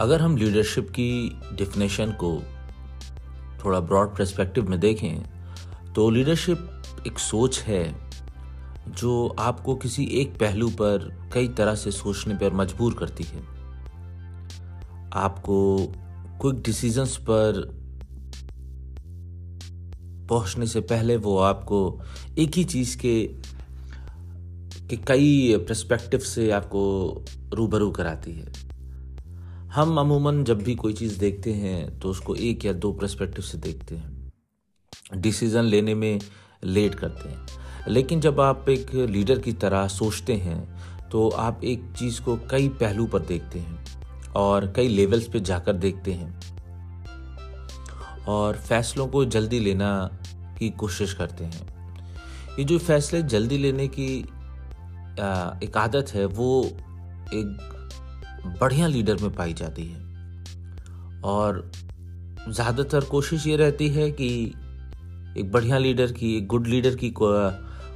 अगर हम लीडरशिप की डिफिनेशन को थोड़ा ब्रॉड पर्सपेक्टिव में देखें तो लीडरशिप एक सोच है जो आपको किसी एक पहलू पर कई तरह से सोचने पर मजबूर करती है। आपको क्विक डिसीजंस पर पहुँचने से पहले वो आपको एक ही चीज़ के, कि कई पर्सपेक्टिव से आपको रूबरू कराती है। हम अमूमन जब भी कोई चीज़ देखते हैं तो उसको एक या दो पर्सपेक्टिव से देखते हैं। डिसीज़न लेने में लेट करते हैं। लेकिन जब आप एक लीडर की तरह सोचते हैं तो आप एक चीज़ को कई पहलू पर देखते हैं और कई लेवल्स पे जाकर देखते हैं। और फैसलों को जल्दी लेना की कोशिश करते हैं। ये जो फैसले जल्दी लेने की एक आदत है, वो एक बढ़िया लीडर में पाई जाती है। और ज़्यादातर कोशिश ये रहती है कि एक बढ़िया लीडर की एक गुड लीडर की को,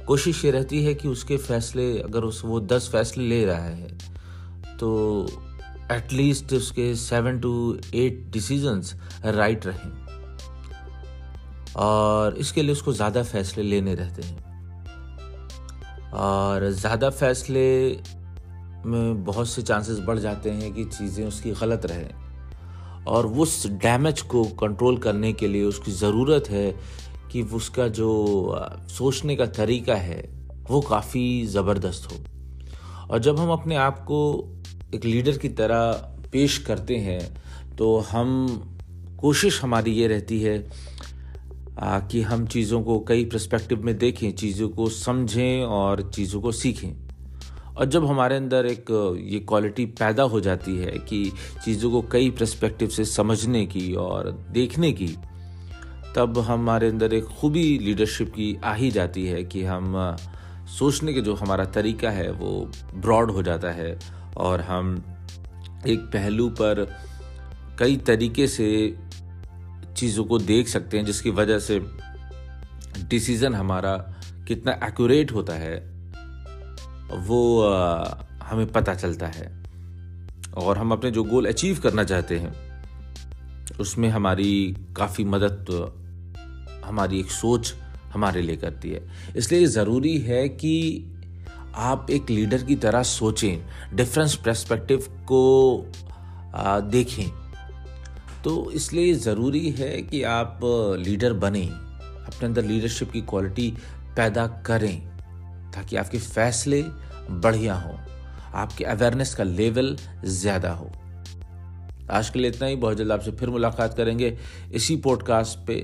कोशिश ये रहती है कि उसके फैसले अगर उस वो दस फैसले ले रहा है तो एटलीस्ट उसके seven two eight decisions right रहें। और इसके लिए उसको ज़्यादा फैसले लेने रहते हैं। और ज़्यादा फैसले में बहुत से चांसेस बढ़ जाते हैं कि चीज़ें उसकी गलत रहें। और उस डैमेज को कंट्रोल करने के लिए उसकी ज़रूरत है कि उसका जो सोचने का तरीका है, वो काफ़ी ज़बरदस्त हो। और जब हम अपने आप को एक लीडर की तरह पेश करते हैं तो हम, कोशिश हमारी ये रहती है कि हम चीज़ों को कई प्रस्पेक्टिव में देखें, चीज़ों को समझें और चीज़ों को सीखें। और जब हमारे अंदर एक, ये क्वालिटी पैदा हो जाती है कि चीज़ों को कई प्रस्पेक्टिव से समझने की और देखने की, तब हमारे अंदर एक खूबी लीडरशिप की आ ही जाती है कि हम, सोचने के जो हमारा तरीका है वो ब्रॉड हो जाता है और हम एक पहलू पर कई तरीके से चीज़ों को देख सकते हैं जिसकी वजह से डिसीज़न हमारा कितना एक्यूरेट होता है। वो हमें पता चलता है। और हम अपने जो गोल अचीव करना चाहते हैं, उसमें हमारी काफ़ी मदद, हमारी एक सोच हमारे लिए करती है। इसलिए ज़रूरी है कि आप एक लीडर की तरह सोचें डिफरेंस पर्सपेक्टिव को देखें। तो इसलिए ज़रूरी है कि आप लीडर बने, अपने अंदर लीडरशिप की क्वालिटी पैदा करें। ताकि आपके फैसले बढ़िया हो, आपके अवेयरनेस का लेवल ज़्यादा हो। आज के लिए इतना ही। बहुत जल्द आपसे फिर मुलाकात करेंगे इसी पॉडकास्ट पे।